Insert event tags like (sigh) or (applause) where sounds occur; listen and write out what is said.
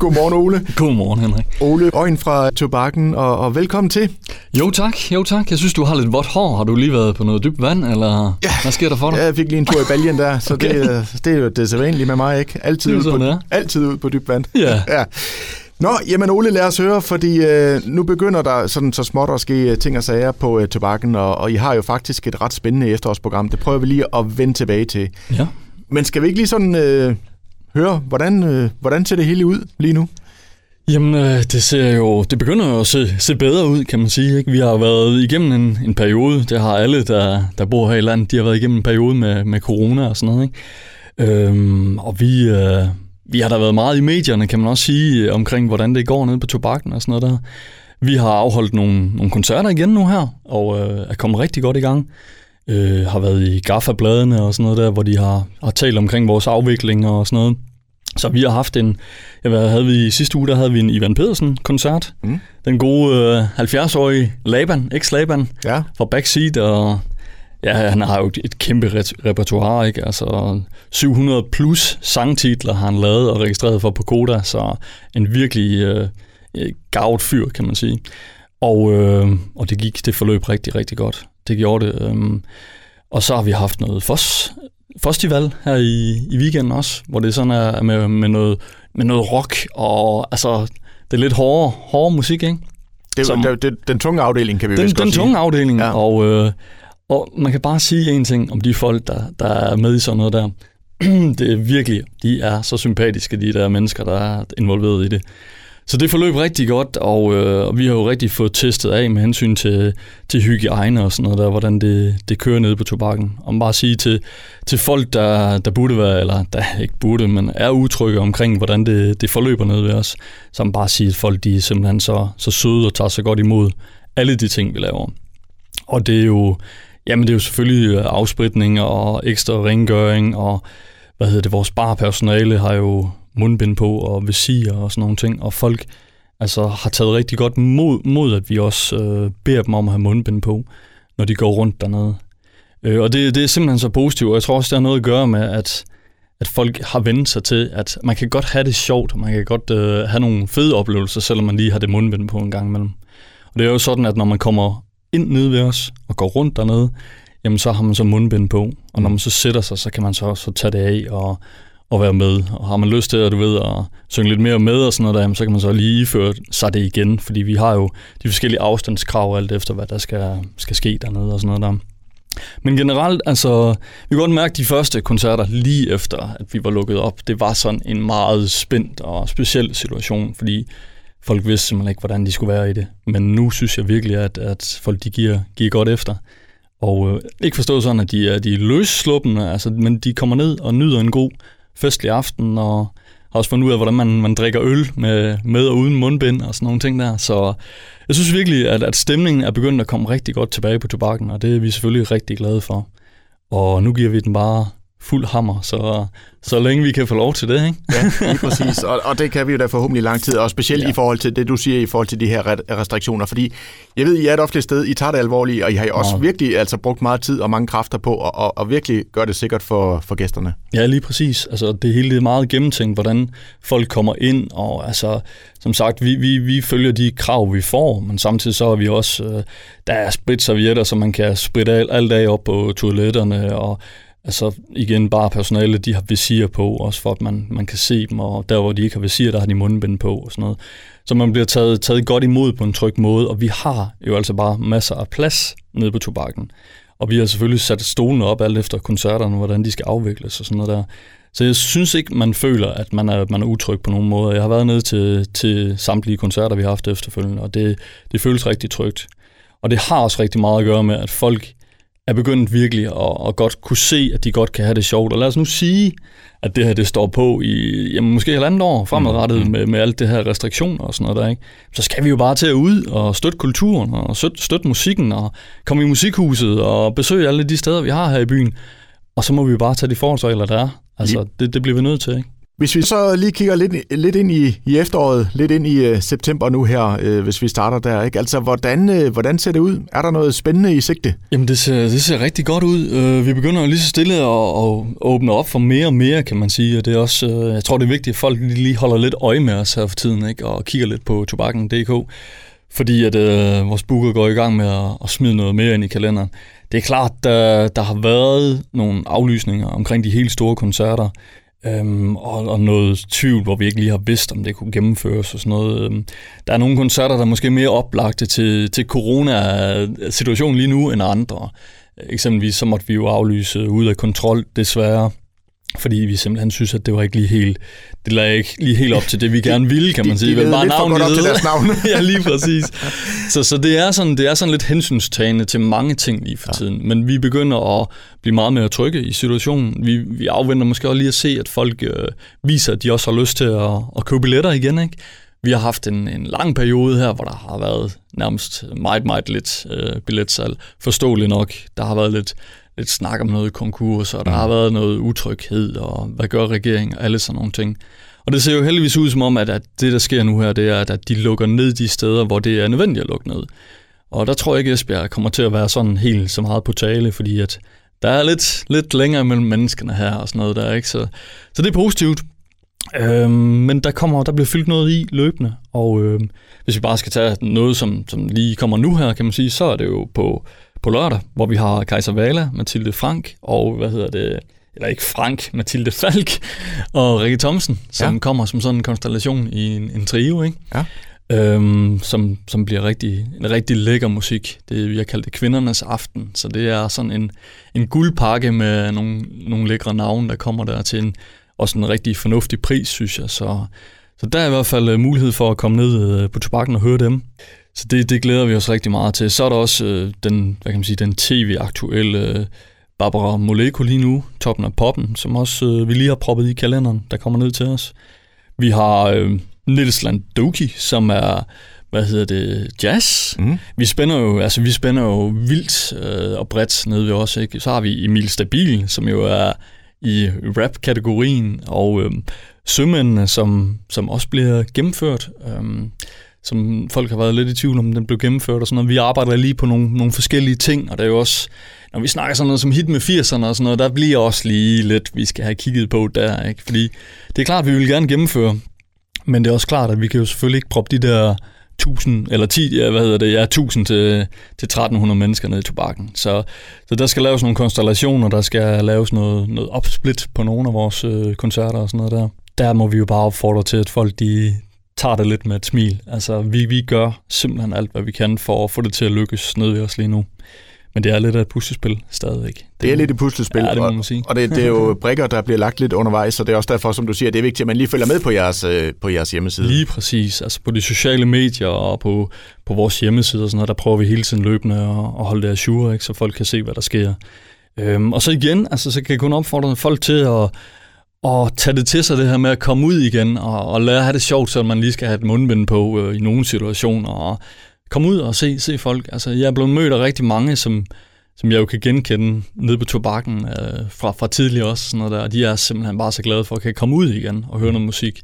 Godmorgen, Ole. Godmorgen, Henrik. Ole Øjen fra Tobakken, og, og velkommen til. Jo tak, jo tak. Jeg synes, du har lidt vådt hår. Har du lige været på noget dybt vand, eller ja. hvad sker der for dig? Ja, jeg fik lige en tur i baljen der, så okay. det, det er jo det sædvanlige med mig, ikke? Altid, ud på, altid ud på dybt vand. Ja. ja. Nå, jamen Ole, lad os høre, fordi øh, nu begynder der sådan så småt at ske øh, ting og sager på øh, tobakken, og, og I har jo faktisk et ret spændende efterårsprogram. Det prøver vi lige at vende tilbage til. Ja. Men skal vi ikke lige sådan øh, høre, hvordan, øh, hvordan ser det hele ud lige nu? Jamen, øh, det ser jo, det begynder jo at se, se bedre ud, kan man sige. Ikke? Vi har været igennem en, en periode, det har alle, der, der bor her i landet, de har været igennem en periode med, med corona og sådan noget. Ikke? Øhm, og vi, øh, vi har da været meget i medierne, kan man også sige, øh, omkring hvordan det går ned på tobakken og sådan noget der. Vi har afholdt nogle, nogle koncerter igen nu her, og øh, er kommet rigtig godt i gang. Øh, har været i Gaffa-bladene og sådan noget der, hvor de har, har talt omkring vores afvikling og sådan noget. Så vi har haft en, jeg ved, havde vi sidste uge, der havde vi en Ivan Pedersen-koncert. Mm. Den gode øh, 70-årige Laban, ex-Laban, ja. fra Backseat, og ja, han har jo et kæmpe repertoire, ikke? Altså 700 plus sangtitler har han lavet og registreret for på Koda, så en virkelig øh, gavet fyr, kan man sige. Og, øh, og det gik, det forløb rigtig, rigtig godt. Det gjorde det. Øh, og så har vi haft noget FOS, festival her i, i weekenden også, hvor det sådan er med, med, noget, med noget rock, og altså, det er lidt hårdere, hårdere musik, ikke? Det, Som, det, det, den tunge afdeling, kan vi den, vist Den tunge sige. afdeling, ja. og, øh, og man kan bare sige en ting om de folk, der, der er med i sådan noget der. (clears throat) det er virkelig, de er så sympatiske, de der mennesker, der er involveret i det. Så det forløb rigtig godt, og, øh, og vi har jo rigtig fået testet af med hensyn til, til hygiejne og sådan noget der, hvordan det, det kører ned på tobakken. Og bare sige til, til folk, der, der burde være, eller der ikke burde, men er utrygge omkring, hvordan det, det forløber ned ved os, så bare sige, at folk de er simpelthen så, så søde og tager sig godt imod alle de ting, vi laver. Og det er jo, jamen det er jo selvfølgelig øh, afspritning og ekstra rengøring, og hvad hedder det, vores barpersonale har jo mundbind på og visir og sådan nogle ting, og folk altså, har taget rigtig godt mod, mod at vi også øh, beder dem om at have mundbind på, når de går rundt dernede. Øh, og det, det er simpelthen så positivt, og jeg tror også, det har noget at gøre med, at, at folk har vendt sig til, at man kan godt have det sjovt, og man kan godt øh, have nogle fede oplevelser, selvom man lige har det mundbind på en gang imellem. Og det er jo sådan, at når man kommer ind nede ved os og går rundt dernede, jamen så har man så mundbind på, og når man så sætter sig, så kan man så også tage det af og, at være med. Og har man lyst til at, du ved, at synge lidt mere med og sådan noget der, så kan man så lige føre sig det igen, fordi vi har jo de forskellige afstandskrav alt efter, hvad der skal, skal ske dernede og sådan noget der. Men generelt, altså, vi kunne godt mærke de første koncerter lige efter, at vi var lukket op. Det var sådan en meget spændt og speciel situation, fordi folk vidste simpelthen ikke, hvordan de skulle være i det. Men nu synes jeg virkelig, at, at folk de giver, giver godt efter. Og øh, ikke forstået sådan, at de er, de er løssluppende, altså, men de kommer ned og nyder en god festlig aften, og har også fundet ud af, hvordan man, man drikker øl med, med og uden mundbind og sådan nogle ting der. Så jeg synes virkelig, at, at stemningen er begyndt at komme rigtig godt tilbage på tobakken, og det er vi selvfølgelig rigtig glade for. Og nu giver vi den bare fuld hammer, så, så længe vi kan få lov til det. Ikke? Ja, (laughs) lige præcis. Og, og det kan vi jo da forhåbentlig lang tid, og specielt ja. i forhold til det, du siger i forhold til de her restriktioner. Fordi jeg ved, I er et ofte sted, I tager det alvorligt, og I har jo også ja. virkelig altså, brugt meget tid og mange kræfter på at og, og virkelig gøre det sikkert for, for gæsterne. Ja, lige præcis. Altså, det hele er meget gennemtænkt, hvordan folk kommer ind, og altså, som sagt, vi, vi, vi følger de krav, vi får, men samtidig så er vi også, øh, der er spritservietter, så man kan spritte alt, alt af op på toiletterne, og Altså igen, bare personale, de har visir på, også for at man, man kan se dem, og der hvor de ikke har visir, der har de mundbind på og sådan noget. Så man bliver taget, taget godt imod på en tryg måde, og vi har jo altså bare masser af plads nede på tobakken. Og vi har selvfølgelig sat stolene op alt efter koncerterne, hvordan de skal afvikles og sådan noget der. Så jeg synes ikke, man føler, at man er, man er utryg på nogen måde. Jeg har været nede til, til samtlige koncerter, vi har haft efterfølgende, og det, det føles rigtig trygt. Og det har også rigtig meget at gøre med, at folk er begyndt virkelig at, at godt kunne se, at de godt kan have det sjovt. Og lad os nu sige, at det her det står på i jamen, måske et andet år fremadrettet mm. med, med alt det her restriktioner og sådan noget der, ikke? Så skal vi jo bare til at ud og støtte kulturen og støtte, støtte musikken og komme i musikhuset og besøge alle de steder, vi har her i byen. Og så må vi jo bare tage de forholdsregler, der er. Altså, det, det bliver vi nødt til, ikke? Hvis vi så lige kigger lidt, lidt ind i, i efteråret, lidt ind i uh, september nu her, uh, hvis vi starter der, ikke? Altså, hvordan, uh, hvordan ser det ud? Er der noget spændende i sigte? Jamen, det ser, det ser rigtig godt ud. Uh, vi begynder lige så stille at, at åbne op for mere og mere, kan man sige. Og det er også, uh, jeg tror, det er vigtigt, at folk lige holder lidt øje med os her for tiden, ikke? Og kigger lidt på tobakken.dk. Fordi at uh, vores booker går i gang med at, at smide noget mere ind i kalenderen. Det er klart, der, der har været nogle aflysninger omkring de helt store koncerter øhm, og, og noget tvivl, hvor vi ikke lige har vidst, om det kunne gennemføres og sådan noget. Øhm, der er nogle koncerter, der er måske mere oplagte til, til corona-situationen lige nu end andre. Eksempelvis så måtte vi jo aflyse ud af kontrol, desværre fordi vi simpelthen synes, at det var ikke lige helt, det lagde ikke lige helt op til det, vi gerne ville, kan man sige. De, de bare lidt for godt op til deres navn. (laughs) ja, lige præcis. Så, så det, er sådan, det er sådan lidt hensynstagende til mange ting lige for ja. tiden. Men vi begynder at blive meget mere trygge i situationen. Vi, vi afventer måske også lige at se, at folk øh, viser, at de også har lyst til at, at købe billetter igen. Ikke? Vi har haft en, en lang periode her, hvor der har været nærmest meget, meget lidt øh, billetsalg. Forståeligt nok. Der har været lidt lidt snak om noget konkurs, og der mm. har været noget utryghed, og hvad gør regeringen, og alle sådan nogle ting. Og det ser jo heldigvis ud som om, at, at det, der sker nu her, det er, at, at de lukker ned de steder, hvor det er nødvendigt at lukke ned. Og der tror jeg ikke, Esbjerg kommer til at være sådan helt så meget på tale, fordi at der er lidt, lidt længere mellem menneskene her og sådan noget der, ikke? Så, så det er positivt. Øhm, men der kommer, der bliver fyldt noget i løbende, og øhm, hvis vi bare skal tage noget, som, som lige kommer nu her, kan man sige, så er det jo på på lørdag, hvor vi har Kaiser Vala, Mathilde Frank og, hvad hedder det, eller ikke Frank, Mathilde Falk og Rikke Thomsen, som ja. kommer som sådan en konstellation i en, en trio, ikke? Ja. Øhm, som, som bliver rigtig, en rigtig lækker musik. Det jeg kalder det kvindernes aften, så det er sådan en, en guldpakke med nogle, nogle lækre navne, der kommer der til en, også en rigtig fornuftig pris, synes jeg. Så, så der er i hvert fald øh, mulighed for at komme ned øh, på tobakken og høre dem. Så det, det glæder vi os rigtig meget til. Så er der også øh, den, hvad kan man sige, den tv-aktuelle øh, Barbara Moleko lige nu, toppen af poppen, som også øh, vi lige har proppet i kalenderen, der kommer ned til os. Vi har øh, Nils Landoki, som er hvad hedder det, jazz. Mm. Vi spænder jo, altså vi spænder jo vildt øh, og bredt nede ved os, ikke? Så har vi Emil Stabil, som jo er i rap-kategorien, og øh, Sømændene, som, som også bliver gennemført. Øh, som folk har været lidt i tvivl om, den blev gennemført og sådan noget. Vi arbejder lige på nogle, nogle forskellige ting, og det er jo også, når vi snakker sådan noget som hit med 80'erne og sådan noget, der bliver også lige lidt, vi skal have kigget på der, ikke? Fordi det er klart, at vi vil gerne gennemføre, men det er også klart, at vi kan jo selvfølgelig ikke proppe de der 1000 eller 10, ja, hvad hedder det, ja, 1000 til, til 1300 mennesker nede i tobakken. Så, så der skal laves nogle konstellationer, der skal laves noget, noget opsplit på nogle af vores øh, koncerter og sådan noget der. Der må vi jo bare opfordre til, at folk de, tager det lidt med et smil. Altså, vi, vi gør simpelthen alt, hvad vi kan for at få det til at lykkes nede ved os lige nu. Men det er lidt af et puslespil stadigvæk. Det, det er lidt et puslespil, ja, det må man sige. og det, det er jo (laughs) brikker, der bliver lagt lidt undervejs, og det er også derfor, som du siger, det er vigtigt, at man lige følger med på jeres, øh, på jeres hjemmeside. Lige præcis. Altså på de sociale medier og på, på vores hjemmeside og sådan noget, der prøver vi hele tiden løbende at, at holde det assure, ikke, så folk kan se, hvad der sker. Øhm, og så igen, altså, så kan jeg kun opfordre folk til at og tage det til sig, det her med at komme ud igen, og, og lære at have det sjovt, så man lige skal have et mundbind på øh, i nogle situationer, og kom ud og se, se folk. Altså, jeg er blevet mødt af rigtig mange, som, som jeg jo kan genkende nede på tobakken øh, fra, fra tidligere også, sådan noget der, og de er simpelthen bare så glade for at kan komme ud igen og høre noget musik.